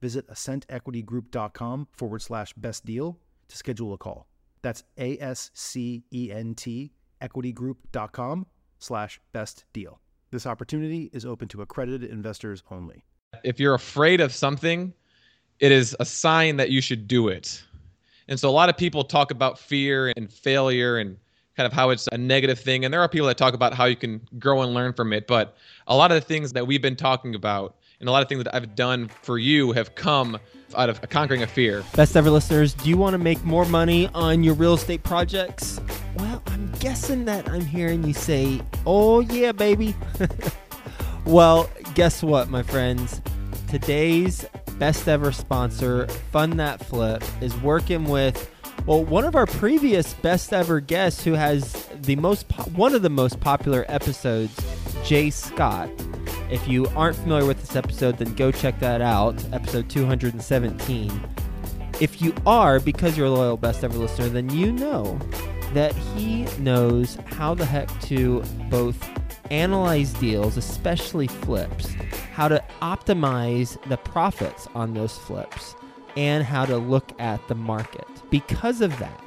visit ascentequitygroup.com forward slash best deal to schedule a call. That's A S C E N T equitygroup.com slash best deal. This opportunity is open to accredited investors only. If you're afraid of something, it is a sign that you should do it. And so a lot of people talk about fear and failure and kind of how it's a negative thing. And there are people that talk about how you can grow and learn from it. But a lot of the things that we've been talking about and a lot of things that I've done for you have come out of conquering a fear. Best ever listeners, do you want to make more money on your real estate projects? Well, I'm guessing that I'm hearing you say, oh, yeah, baby. well, guess what, my friends? Today's best ever sponsor, Fund That Flip, is working with well, one of our previous best ever guests who has the most po- one of the most popular episodes, Jay Scott. If you aren't familiar with episode, then go check that out, episode 217. If you are, because you're a loyal best ever listener, then you know that he knows how the heck to both analyze deals, especially flips, how to optimize the profits on those flips, and how to look at the market. Because of that,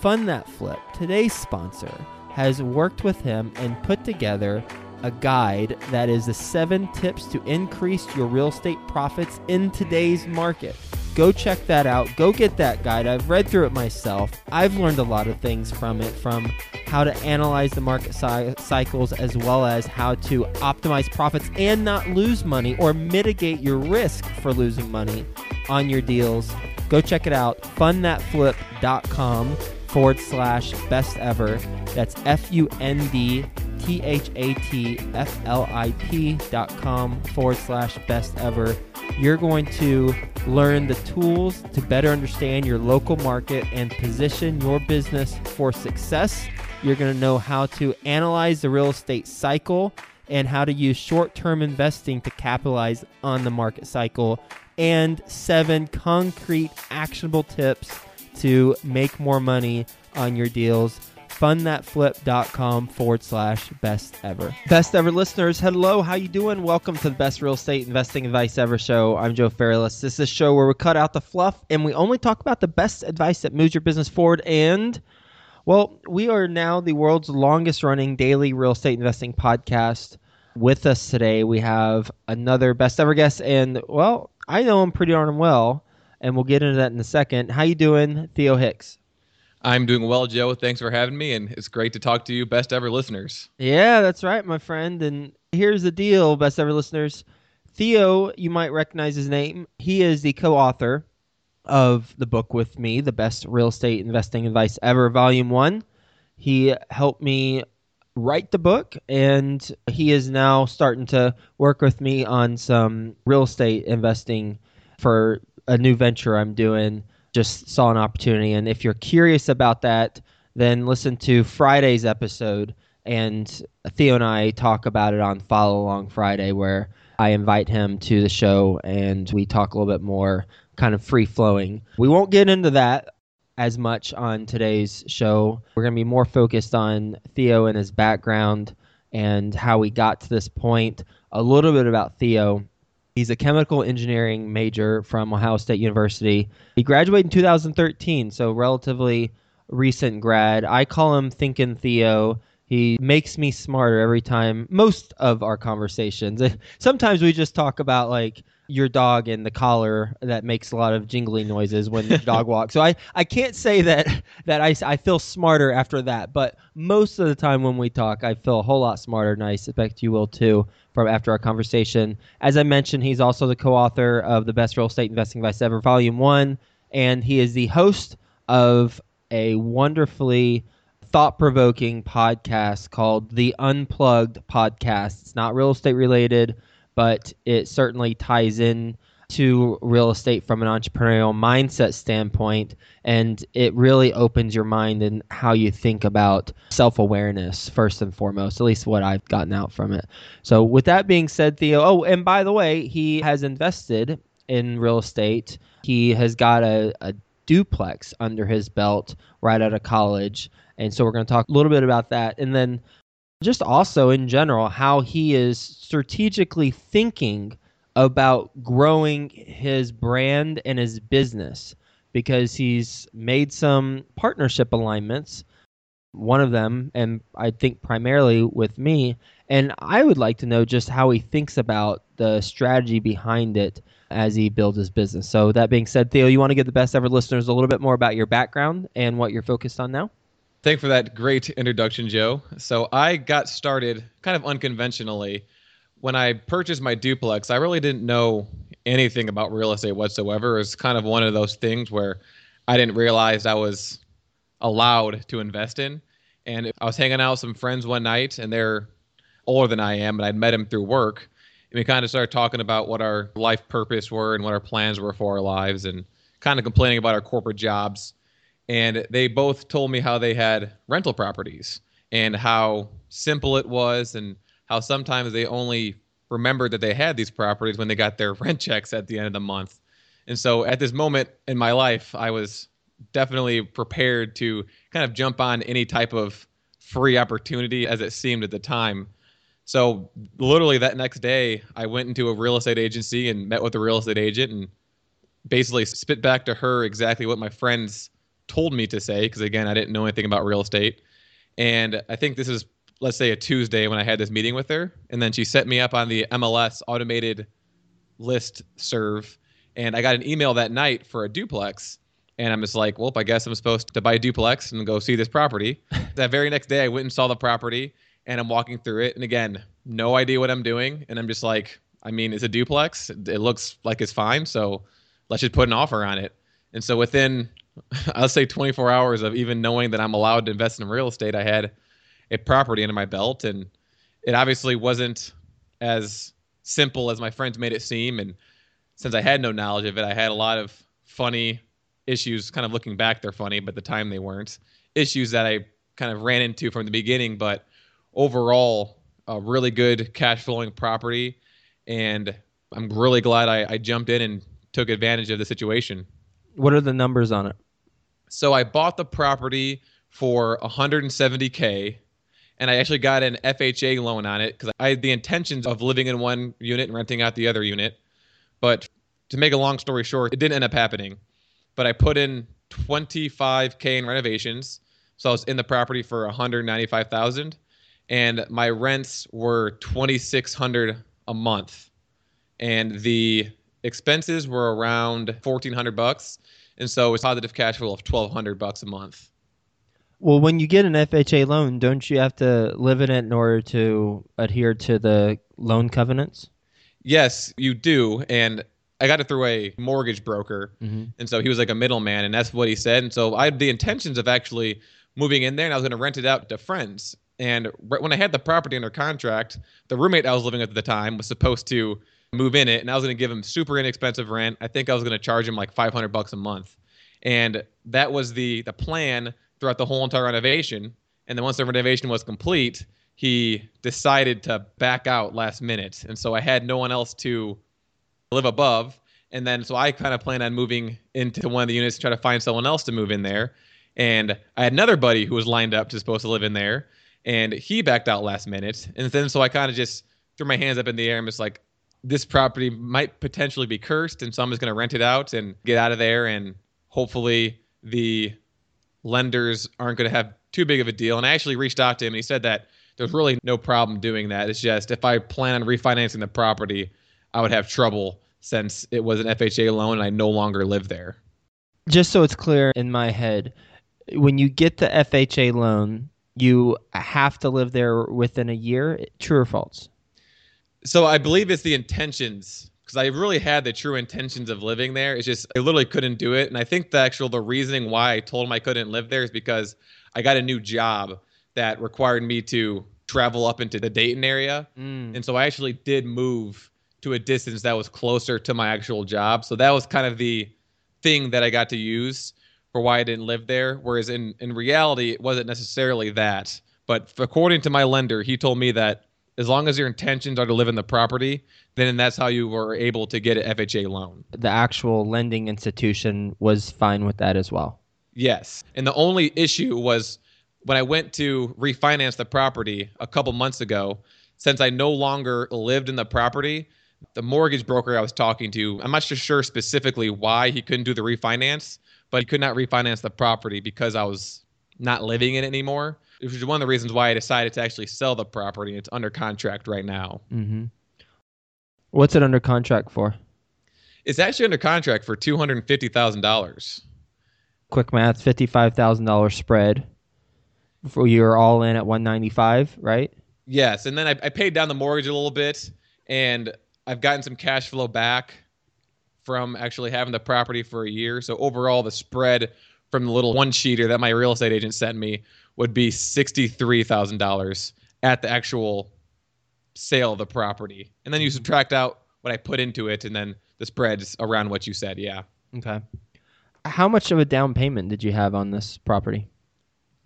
Fund That Flip, today's sponsor, has worked with him and put together a guide that is the seven tips to increase your real estate profits in today's market. Go check that out. Go get that guide. I've read through it myself. I've learned a lot of things from it from how to analyze the market cycles as well as how to optimize profits and not lose money or mitigate your risk for losing money on your deals. Go check it out. Fundthatflip.com forward slash best ever. That's F U N D T H A T F L I P dot com forward slash best ever. You're going to learn the tools to better understand your local market and position your business for success. You're going to know how to analyze the real estate cycle and how to use short term investing to capitalize on the market cycle, and seven concrete actionable tips to make more money on your deals fundthatflip.com forward slash best ever. Best ever listeners, hello, how you doing? Welcome to the best real estate investing advice ever show. I'm Joe Fairless. This is a show where we cut out the fluff and we only talk about the best advice that moves your business forward. And, well, we are now the world's longest running daily real estate investing podcast. With us today, we have another best ever guest. And, well, I know him pretty darn well, and we'll get into that in a second. How you doing, Theo Hicks? I'm doing well, Joe. Thanks for having me, and it's great to talk to you, best ever listeners. Yeah, that's right, my friend. And here's the deal, best ever listeners. Theo, you might recognize his name. He is the co author of the book with me, The Best Real Estate Investing Advice Ever, Volume 1. He helped me write the book, and he is now starting to work with me on some real estate investing for a new venture I'm doing just saw an opportunity. And if you're curious about that, then listen to Friday's episode. And Theo and I talk about it on Follow Along Friday, where I invite him to the show and we talk a little bit more kind of free flowing. We won't get into that as much on today's show. We're going to be more focused on Theo and his background and how he got to this point, a little bit about Theo, He's a chemical engineering major from Ohio State University. He graduated in 2013, so relatively recent grad. I call him Thinking Theo. He makes me smarter every time. Most of our conversations. Sometimes we just talk about like your dog and the collar that makes a lot of jingling noises when the dog walks. So I, I can't say that that I, I feel smarter after that, but most of the time when we talk, I feel a whole lot smarter, and I suspect you will too from after our conversation. As I mentioned, he's also the co-author of the Best Real Estate Investing Advice Ever, Volume One, and he is the host of a wonderfully thought-provoking podcast called the Unplugged Podcast. It's not real estate related but it certainly ties in to real estate from an entrepreneurial mindset standpoint and it really opens your mind and how you think about self-awareness first and foremost at least what i've gotten out from it. So with that being said theo oh and by the way he has invested in real estate. He has got a, a duplex under his belt right out of college and so we're going to talk a little bit about that. And then just also in general how he is strategically thinking about growing his brand and his business because he's made some partnership alignments one of them and i think primarily with me and i would like to know just how he thinks about the strategy behind it as he builds his business so that being said theo you want to give the best ever listeners a little bit more about your background and what you're focused on now Thank for that great introduction, Joe. So I got started kind of unconventionally. When I purchased my duplex, I really didn't know anything about real estate whatsoever. It was kind of one of those things where I didn't realize I was allowed to invest in. And I was hanging out with some friends one night, and they're older than I am, and I'd met them through work. And we kind of started talking about what our life purpose were and what our plans were for our lives, and kind of complaining about our corporate jobs and they both told me how they had rental properties and how simple it was and how sometimes they only remembered that they had these properties when they got their rent checks at the end of the month. And so at this moment in my life, I was definitely prepared to kind of jump on any type of free opportunity as it seemed at the time. So literally that next day, I went into a real estate agency and met with a real estate agent and basically spit back to her exactly what my friends told me to say because again I didn't know anything about real estate. And I think this is let's say a Tuesday when I had this meeting with her, and then she set me up on the MLS automated list serve, and I got an email that night for a duplex. And I'm just like, well, I guess I'm supposed to buy a duplex and go see this property. that very next day, I went and saw the property, and I'm walking through it, and again, no idea what I'm doing, and I'm just like, I mean, it's a duplex. It looks like it's fine, so let's just put an offer on it. And so within I'll say 24 hours of even knowing that I'm allowed to invest in real estate, I had a property under my belt, and it obviously wasn't as simple as my friends made it seem. And since I had no knowledge of it, I had a lot of funny issues. Kind of looking back, they're funny, but at the time they weren't. Issues that I kind of ran into from the beginning, but overall, a really good cash flowing property, and I'm really glad I, I jumped in and took advantage of the situation. What are the numbers on it? So I bought the property for 170k and I actually got an FHA loan on it because I had the intentions of living in one unit and renting out the other unit. But to make a long story short, it didn't end up happening. But I put in 25k in renovations, so I was in the property for 195,000, and my rents were 2,600 a month, and the expenses were around 1,400 bucks and so it's positive cash flow of twelve hundred bucks a month. Well, when you get an FHA loan, don't you have to live in it in order to adhere to the loan covenants? Yes, you do, and I got it through a mortgage broker, mm-hmm. and so he was like a middleman, and that's what he said. And so I had the intentions of actually moving in there, and I was going to rent it out to friends. And when I had the property under contract, the roommate I was living with at the time was supposed to move in it, and I was going to give him super inexpensive rent. I think I was going to charge him like 500 bucks a month, and that was the the plan throughout the whole entire renovation. And then once the renovation was complete, he decided to back out last minute, and so I had no one else to live above. And then so I kind of planned on moving into one of the units to try to find someone else to move in there. And I had another buddy who was lined up to supposed to live in there, and he backed out last minute. And then so I kind of just threw my hands up in the air and was like, this property might potentially be cursed, and so I'm just going to rent it out and get out of there. And hopefully, the lenders aren't going to have too big of a deal. And I actually reached out to him, and he said that there's really no problem doing that. It's just if I plan on refinancing the property, I would have trouble since it was an FHA loan and I no longer live there. Just so it's clear in my head, when you get the FHA loan, you have to live there within a year. True or false? So I believe it's the intentions because I really had the true intentions of living there. It's just I literally couldn't do it, and I think the actual the reasoning why I told him I couldn't live there is because I got a new job that required me to travel up into the Dayton area, Mm. and so I actually did move to a distance that was closer to my actual job. So that was kind of the thing that I got to use for why I didn't live there. Whereas in in reality, it wasn't necessarily that. But according to my lender, he told me that as long as your intentions are to live in the property, then that's how you were able to get an FHA loan. The actual lending institution was fine with that as well. Yes. And the only issue was when I went to refinance the property a couple months ago, since I no longer lived in the property, the mortgage broker I was talking to, I'm not sure specifically why he couldn't do the refinance, but he could not refinance the property because I was not living in it anymore. Which is one of the reasons why I decided to actually sell the property. It's under contract right now. Mm-hmm. What's it under contract for? It's actually under contract for two hundred and fifty thousand dollars. Quick math: fifty-five thousand dollars spread. For you're all in at one ninety-five, right? Yes, and then I, I paid down the mortgage a little bit, and I've gotten some cash flow back from actually having the property for a year. So overall, the spread from the little one sheeter that my real estate agent sent me would be sixty-three thousand dollars at the actual sale of the property, and then you mm-hmm. subtract out what I put into it, and then the spread's around what you said. Yeah, Okay. How much of a down payment did you have on this property?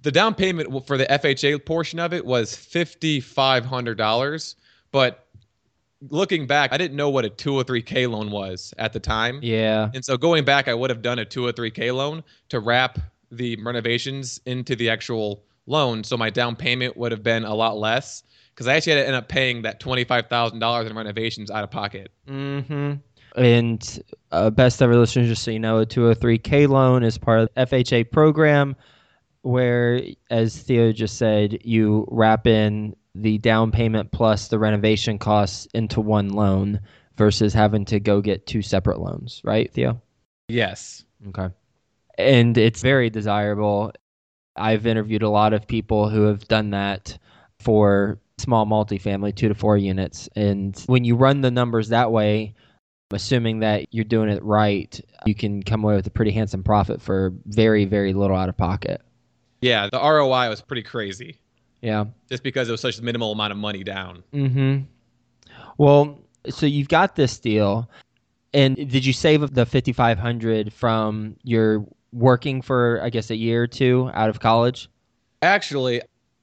the down payment for the FHA portion of it was fifty-five hundred dollars, but looking back, I didn't know what a two or three K loan was at the time. Yeah. And so going back, I would have done a two or three K loan to wrap the renovations into the actual loan. So my down payment would have been a lot less because I actually had to end up paying that $25,000 in renovations out of pocket. Mm-hmm. And uh, best ever listeners, just so you know, a 203k loan is part of the FHA program, where, as Theo just said, you wrap in the down payment plus the renovation costs into one loan versus having to go get two separate loans, right, Theo? Yes. Okay. And it's very desirable. I've interviewed a lot of people who have done that for small multifamily, two to four units. And when you run the numbers that way, assuming that you're doing it right, you can come away with a pretty handsome profit for very, very little out of pocket. Yeah, the ROI was pretty crazy Yeah. just because it was such a minimal amount of money down. Mm-hmm. Well, so you've got this deal, and did you save the fifty five hundred from your working for I guess a year or two out of college? Actually,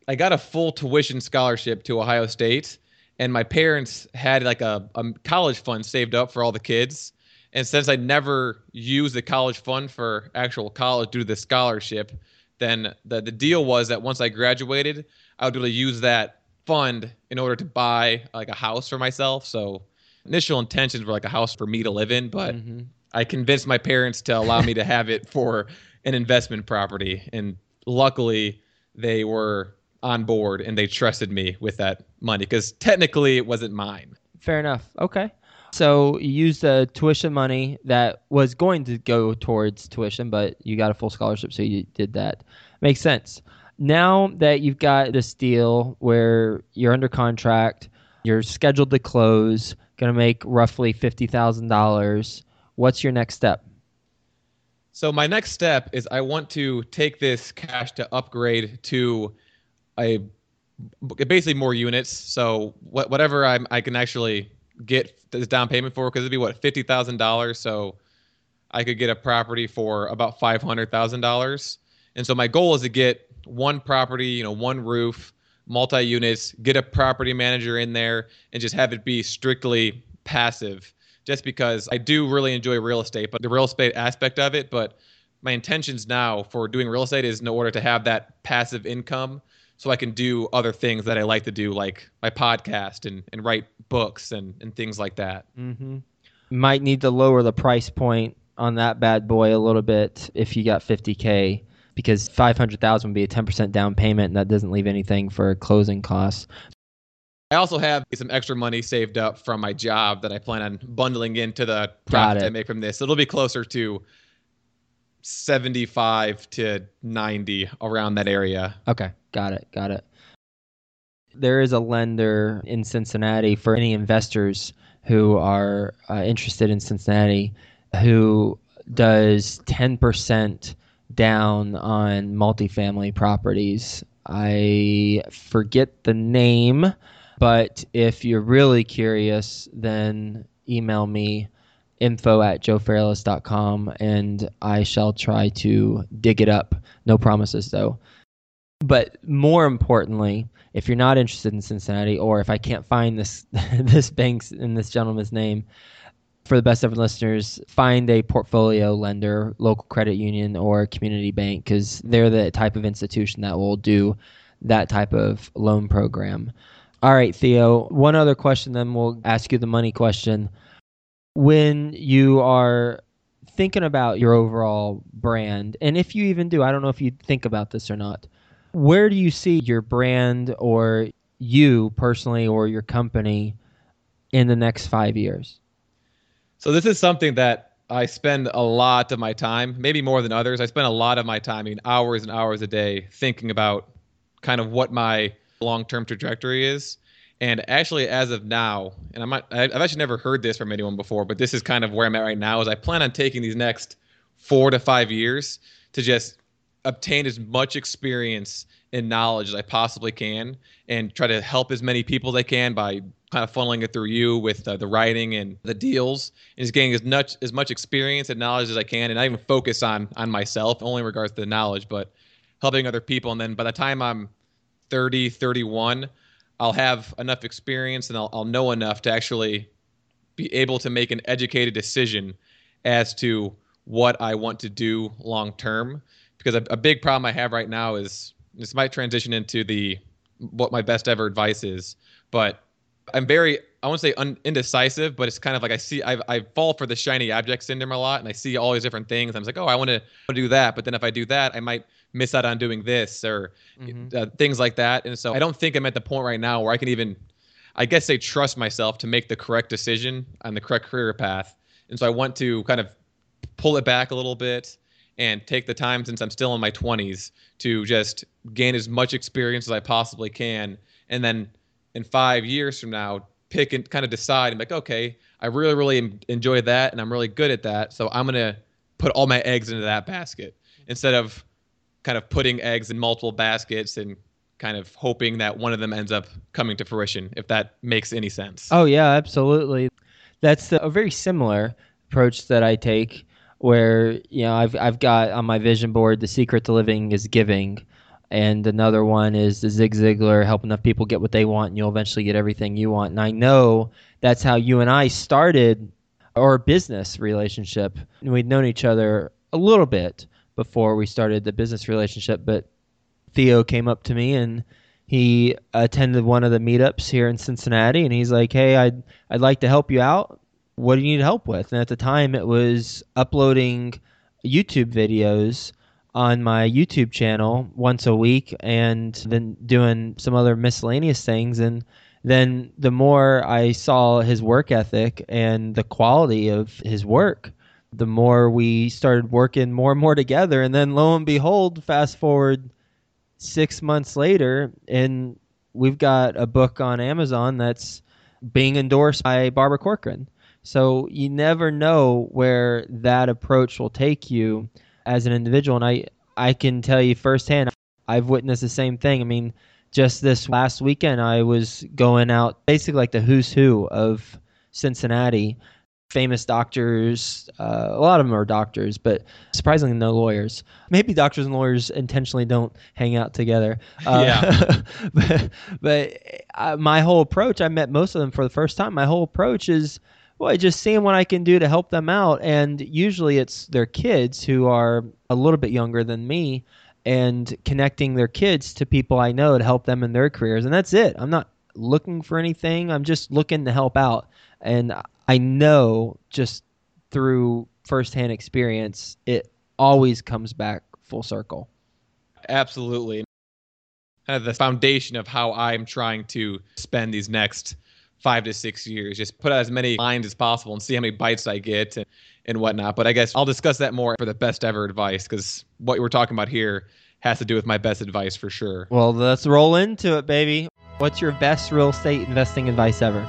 I got a full tuition scholarship to Ohio State, and my parents had like a, a college fund saved up for all the kids. And since I never used the college fund for actual college due to the scholarship, then the, the deal was that once I graduated, I would be able to use that fund in order to buy like a house for myself. So initial intentions were like a house for me to live in, but Mhm. I convinced my parents to allow me to have it for an investment property. And luckily, they were on board and they trusted me with that money because technically it wasn't mine. Fair enough. Okay. So you used the tuition money that was going to go towards tuition, but you got a full scholarship, so you did that. Makes sense. Now that you've got this deal where you're under contract, you're scheduled to close, going to make roughly fifty thousand dollars. What's your next step? So my next step is I want to take this cash to upgrade to a basically more units. So what, whatever I'm, I can actually get this down payment for, because it'd be what fifty thousand dollars. So I could get a property for about five hundred thousand dollars. And so my goal is to get one property, you know, one roof, multi units, get a property manager in there, and just have it be strictly passive. Just because I do really enjoy real estate, but the real estate aspect of it, but my intentions now for doing real estate is in order to have that passive income so I can do other things that I like to do, like my podcast and, and write books and, and things like that. Mm-hmm. Might need to lower the price point on that bad boy a little bit if you got 50k because 500,000 would be a 10% down payment and that doesn't leave anything for closing costs. I also have some extra money saved up from my job that I plan on bundling into the profit I make from this. It'll be closer to 75 to 90 around that area. Okay, got it, got it. There is a lender in Cincinnati for any investors who are uh, interested in Cincinnati who does 10% down on multifamily properties. I forget the name, but if you're really curious, then email me info at joefairless.com and I shall try to dig it up. No promises though. But more importantly, if you're not interested in Cincinnati or if I can't find this this bank's and this gentleman's name, for the best ever listeners, find a portfolio lender, local credit union, or community bank because they're the type of institution that will do that type of loan program. All right, Theo, one other question, then we'll ask you the money question when you are thinking about your overall brand, and if you even do, I don't know if you think about this or not, where do you see your brand or you personally or your company in the next five years? So, this is something that I spend a lot of my time, maybe more than others. I spend a lot of my time, I mean, hours and hours a day, thinking about kind of what my long term trajectory is. And actually, as of now, and I'm not, I've actually never heard this from anyone before, but this is kind of where I'm at right now. Is I plan on taking these next four to five years to just obtain as much experience and knowledge as I possibly can, and try to help as many people as I can by kind of funneling it through you with uh, the writing and the deals, and just getting as much as much experience and knowledge as I can, and not even focus on on myself, only in regards to the knowledge, but helping other people. And then by the time I'm 30, 31 I'll have enough experience and I'll, I'll know enough to actually be able to make an educated decision as to what I want to do long term. Because a, a, big problem I have right now is this might transition into the what my best ever advice is, but I'm very I won't say un, indecisive, but it's kind of like I see I I fall for the shiny object syndrome a lot, and I see all these different things. I'm like, oh, I want to do that, but then if I do that, I might miss out on doing this or mm-hmm. uh, things like that. And so I don't think I'm at the point right now where I can even, I guess, say trust myself to make the correct decision on the correct career path. And so I want to kind of pull it back a little bit and take the time since I'm still in my 20s to just gain as much experience as I possibly can. And then in five years from now, pick and kind of decide and be like, okay, I really, really enjoy that and I'm really good at that. So I'm going to put all my eggs into that basket instead of kind of putting eggs in multiple baskets and kind of hoping that one of them ends up coming to fruition, if that makes any sense. Oh, yeah, absolutely. That's a very similar approach that I take where, you know, I've, I've got on my vision board, the secret to living is giving. And another one is the Zig Ziglar, help enough people get what they want, and you'll eventually get everything you want. And I know that's how you and I started our business relationship. We'd known each other a little bit, before we started the business relationship. But Theo came up to me and he attended one of the meetups here in Cincinnati, and he's like, "Hey, I'd I'd like to help you out. What do you need help with?" And at the time, it was uploading YouTube videos on my YouTube channel once a week, and then doing some other miscellaneous things. And then the more I saw his work ethic and the quality of his work, the more we started working more and more together. And then lo and behold, fast forward six months later, and we've got a book on Amazon that's being endorsed by Barbara Corcoran. So you never know where that approach will take you as an individual. And I, I can tell you firsthand, I've witnessed the same thing. I mean, just this last weekend, I was going out basically like the who's who of Cincinnati famous doctors. Uh, a lot of them are doctors, but surprisingly, no lawyers. Maybe doctors and lawyers intentionally don't hang out together. Uh, yeah. but, but uh, my whole approach, I met most of them for the first time. My whole approach is, well, just seeing what I can do to help them out. And usually it's their kids who are a little bit younger than me and connecting their kids to people I know to help them in their careers. And that's it. I'm not looking for anything. I'm just looking to help out. And I know just through firsthand experience, it always comes back full circle. Absolutely. kind of the foundation of how I'm trying to spend these next five to six years. Just put out as many lines as possible and see how many bites I get and, and whatnot. But I guess I'll discuss that more for the best ever advice because what we're talking about here has to do with my best advice for sure. Well, let's roll into it, baby. What's your best real estate investing advice ever?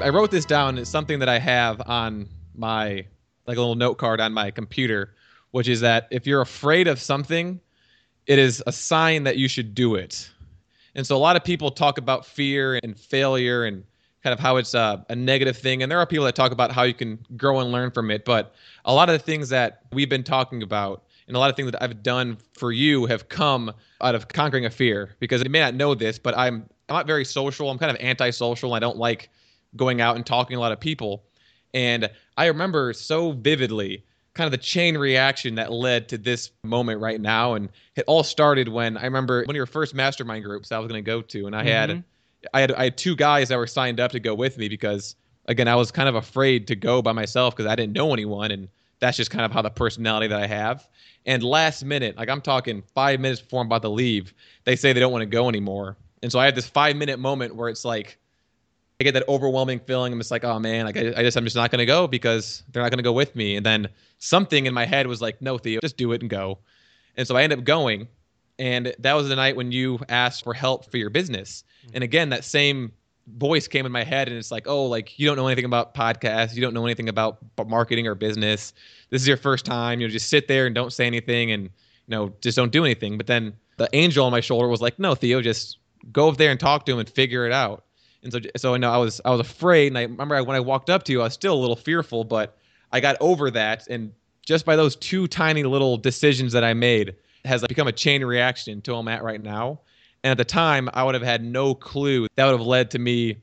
I wrote this down. It's something that I have on my like a little note card on my computer, which is that if you're afraid of something, it is a sign that you should do it. And so a lot of people talk about fear and failure and kind of how it's a, a, negative thing. And there are people that talk about how you can grow and learn from it. But a lot of the things that we've been talking about and a lot of things that I've done for you have come out of conquering a fear. Because you may not know this, but I'm I'm not very social. I'm kind of antisocial. I don't like going out and talking to a lot of people. And I remember so vividly kind of the chain reaction that led to this moment right now. And it all started when I remember one of your first mastermind groups I was going to go to, and I mm-hmm. had I had I had two guys that were signed up to go with me because again I was kind of afraid to go by myself because I didn't know anyone, and that's just kind of how the personality that I have. And last minute, like I'm talking five minutes before I'm about to leave, they say they don't want to go anymore. And so I had this five minute moment where it's like I get that overwhelming feeling. I'm just like, oh man, like I, I just I'm just not gonna go because they're not gonna go with me. And then something in my head was like, no, Theo, just do it and go. And so I ended up going. And that was the night when you asked for help for your business. Mm-hmm. And again, that same voice came in my head and it's like, oh, like you don't know anything about podcasts, you don't know anything about marketing or business. This is your first time. You know, just sit there and don't say anything and you know, just don't do anything. But then the angel on my shoulder was like, no, Theo, just go over there and talk to him and figure it out. And so, so I know I was I was afraid, and I remember when I walked up to you, I was still a little fearful, but I got over that, and just by those two tiny little decisions that I made has become a chain reaction to where I'm at right now. And at the time, I would have had no clue that would have led to me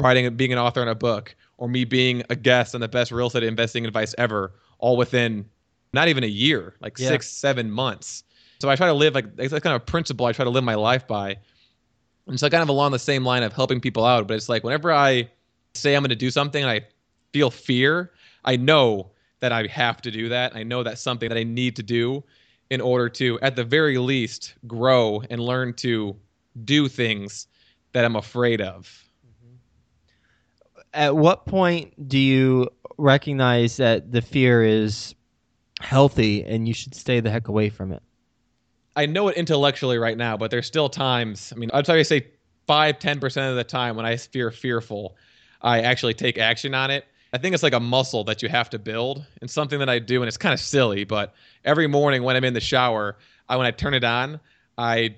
writing, being an author on a book, or me being a guest on the best real estate investing advice ever, all within not even a year, like yeah. six, seven months. So I try to live like that's kind of a principle I try to live my life by. And so kind of along the same line of helping people out, but it's like whenever I say I'm going to do something and I feel fear, I know that I have to do that. I know that's something that I need to do in order to, at the very least, grow and learn to do things that I'm afraid of. Mm-hmm. At what point do you recognize that the fear is healthy and you should stay the heck away from it? I know it intellectually right now, but there's still times. I mean, I'd probably say five, ten percent of the time when I feel fearful, I actually take action on it. I think it's like a muscle that you have to build, and something that I do, and it's kind of silly, but every morning when I'm in the shower, I when I turn it on, I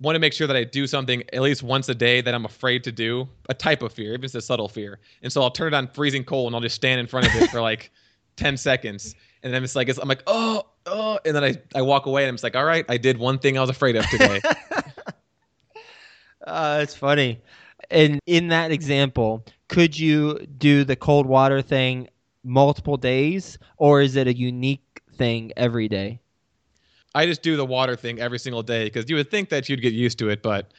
want to make sure that I do something at least once a day that I'm afraid to do, a type of fear, even if it's a subtle fear. And so I'll turn it on freezing cold, and I'll just stand in front of it for like ten seconds, and then it's like it's, I'm like, oh, oh, and then I, I walk away and I'm just like, all right, I did one thing I was afraid of today. uh, it's funny. And in that example, could you do the cold water thing multiple days, or is it a unique thing every day? I just do the water thing every single day because you would think that you'd get used to it, but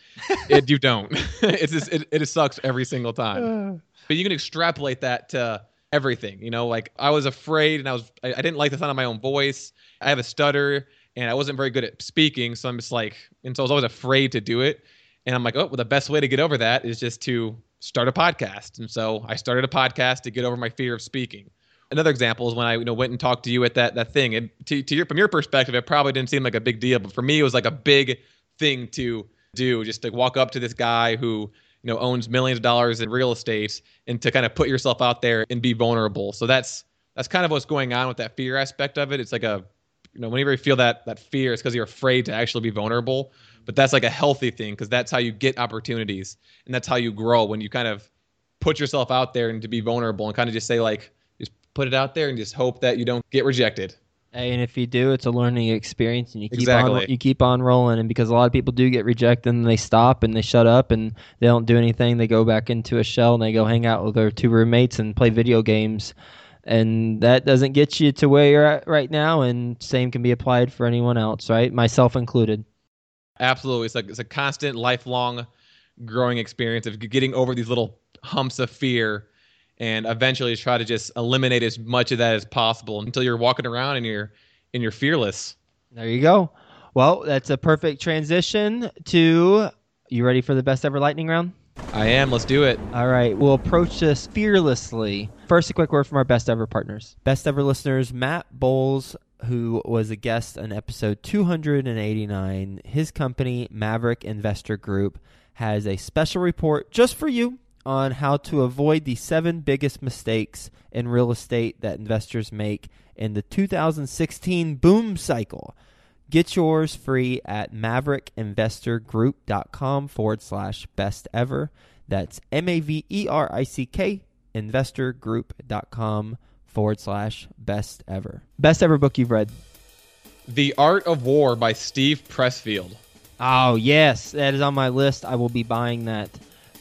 it, you don't. it's just, it, it sucks every single time. but you can extrapolate that to everything. You know, like I was afraid and I was I, I didn't like the sound of my own voice. I have a stutter and I wasn't very good at speaking, so I'm just like, and so I was always afraid to do it. And I'm like, oh, well, the best way to get over that is just to start a podcast. And so I started a podcast to get over my fear of speaking. Another example is when I you know went and talked to you at that that thing. And to, to your from your perspective, it probably didn't seem like a big deal, but for me, it was like a big thing to do. Just to walk up to this guy who you know owns millions of dollars in real estate and to kind of put yourself out there and be vulnerable. So that's that's kind of what's going on with that fear aspect of it. It's like a you know whenever you feel that that fear, it's because you're afraid to actually be vulnerable. But that's like a healthy thing because that's how you get opportunities and that's how you grow when you kind of put yourself out there and to be vulnerable and kind of just say like just put it out there and just hope that you don't get rejected. Hey, and if you do, it's a learning experience, and you keep exactly. on you keep on rolling. And because a lot of people do get rejected, and they stop and they shut up and they don't do anything. They go back into a shell and they go hang out with their two roommates and play video games, and that doesn't get you to where you're at right now. And same can be applied for anyone else, right? Myself included. Absolutely, it's like it's a constant, lifelong, growing experience of getting over these little humps of fear and eventually try to just eliminate as much of that as possible until you're walking around and you're and you're fearless. There you go. Well, that's a perfect transition to. You ready for the best ever lightning round? I am. Let's do it. All right, we'll approach this fearlessly. First, a quick word from our best ever partners. Best ever listeners, Matt Bowles, who was a guest on episode 289. His company, Maverick Investor Group, has a special report just for you on how to avoid the seven biggest mistakes in real estate that investors make in the 2016 boom cycle. Get yours free at maverickinvestorgroup.com forward slash best ever. That's M A V E R I C K investorgroup.com forward slash best ever. Best ever book you've read. The Art of War by Steve Pressfield. Oh, yes. That is on my list. I will be buying that.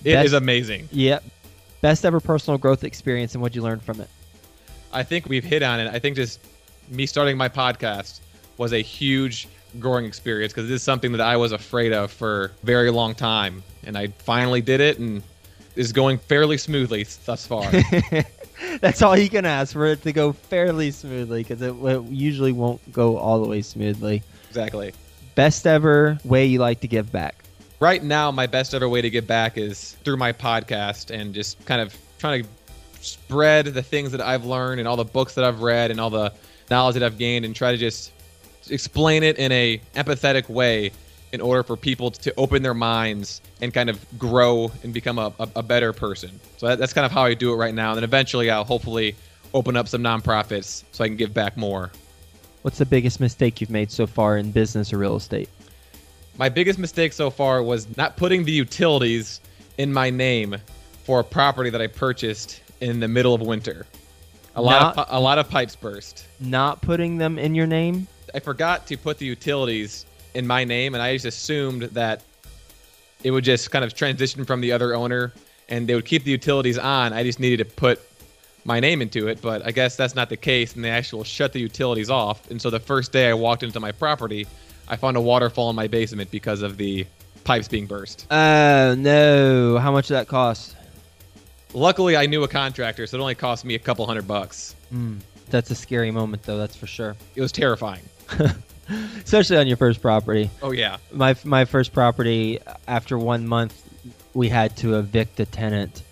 It is Best- amazing. Yep. Best ever personal growth experience and what you learned from it. I think we've hit on it. I think just me starting my podcast was a huge growing experience because this is something that I was afraid of for a very long time. And I finally did it and is going fairly smoothly thus far. That's all you can ask for it to go fairly smoothly because it, it usually won't go all the way smoothly. exactly. Best ever way you like to give back. Right now, my best ever way to get back is through my podcast and just kind of trying to spread the things that I've learned and all the books that I've read and all the knowledge that I've gained and try to just explain it in a empathetic way in order for people to open their minds and kind of grow and become a, a, a better person. So that, that's kind of how I do it right now. And then eventually I'll hopefully open up some nonprofits so I can give back more. What's the biggest mistake you've made so far in business or real estate? My biggest mistake so far was not putting the utilities in my name for a property that I purchased in the middle of winter. A lot of Not- pi- a lot of pipes burst. Not putting them in your name? I forgot to put the utilities in my name, and I just assumed that it would just kind of transition from the other owner, and they would keep the utilities on. I just needed to put my name into it, but I guess that's not the case, and they actually shut the utilities off. And so the first day I walked into my property, I found a waterfall in my basement because of the pipes being burst. Oh, no. How much did that cost? Luckily, I knew a contractor, so it only cost me a couple hundred bucks. Mm, that's a scary moment, though, that's for sure. It was terrifying. Especially on your first property. Oh yeah, My, my first property, after one month, we had to evict a tenant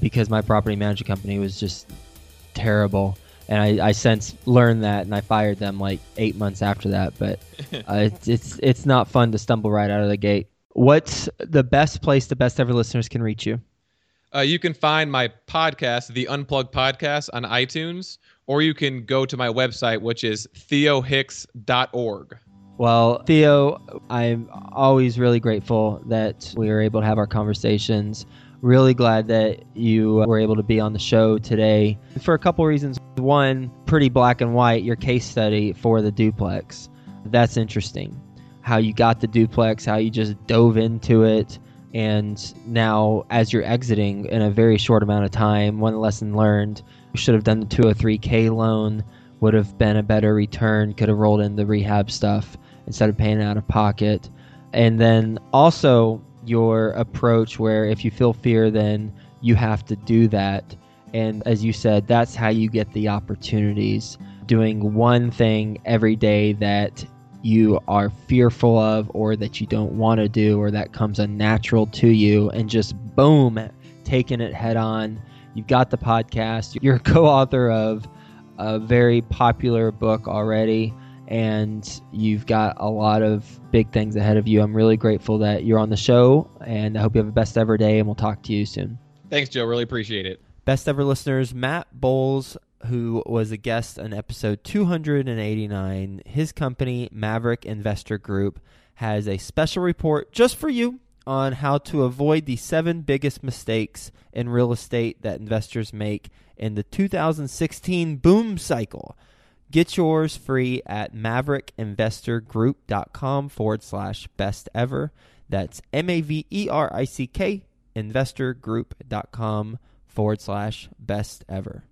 because my property management company was just terrible. And I, I since learned that, and I fired them like eight months after that. But uh, it's, it's it's not fun to stumble right out of the gate. What's the best place the best ever listeners can reach you? uh, you can find my podcast, the Unplugged Podcast, on iTunes, or you can go to my website, which is theohicks.org. Well, Theo, I'm always really grateful that we were able to have our conversations. Really glad that you uh, were able to be on the show today for a couple reasons. One, pretty black and white, your case study for the duplex. That's interesting. How you got the duplex, how you just dove into it, and now as you're exiting in a very short amount of time, one lesson learned, you should have done the 203k loan, would have been a better return, could have rolled in the rehab stuff instead of paying out of pocket. And then also your approach where if you feel fear, then you have to do that. And as you said, that's how you get the opportunities. Doing one thing every day that you are fearful of or that you don't want to do or that comes unnatural to you and just boom, taking it head on. You've got the podcast. You're co author of a very popular book already and you've got a lot of big things ahead of you. I'm really grateful that you're on the show, and I hope you have a best ever day, and we'll talk to you soon. Thanks, Joe. Really appreciate it. Best ever listeners, Matt Bowles, who was a guest on episode 289, his company, Maverick Investor Group, has a special report just for you on how to avoid the seven biggest mistakes in real estate that investors make in the 2016 boom cycle. Get yours free at maverickinvestorgroup.com forward slash best ever. That's M A V E R I C K investorgroup.com forward slash best ever.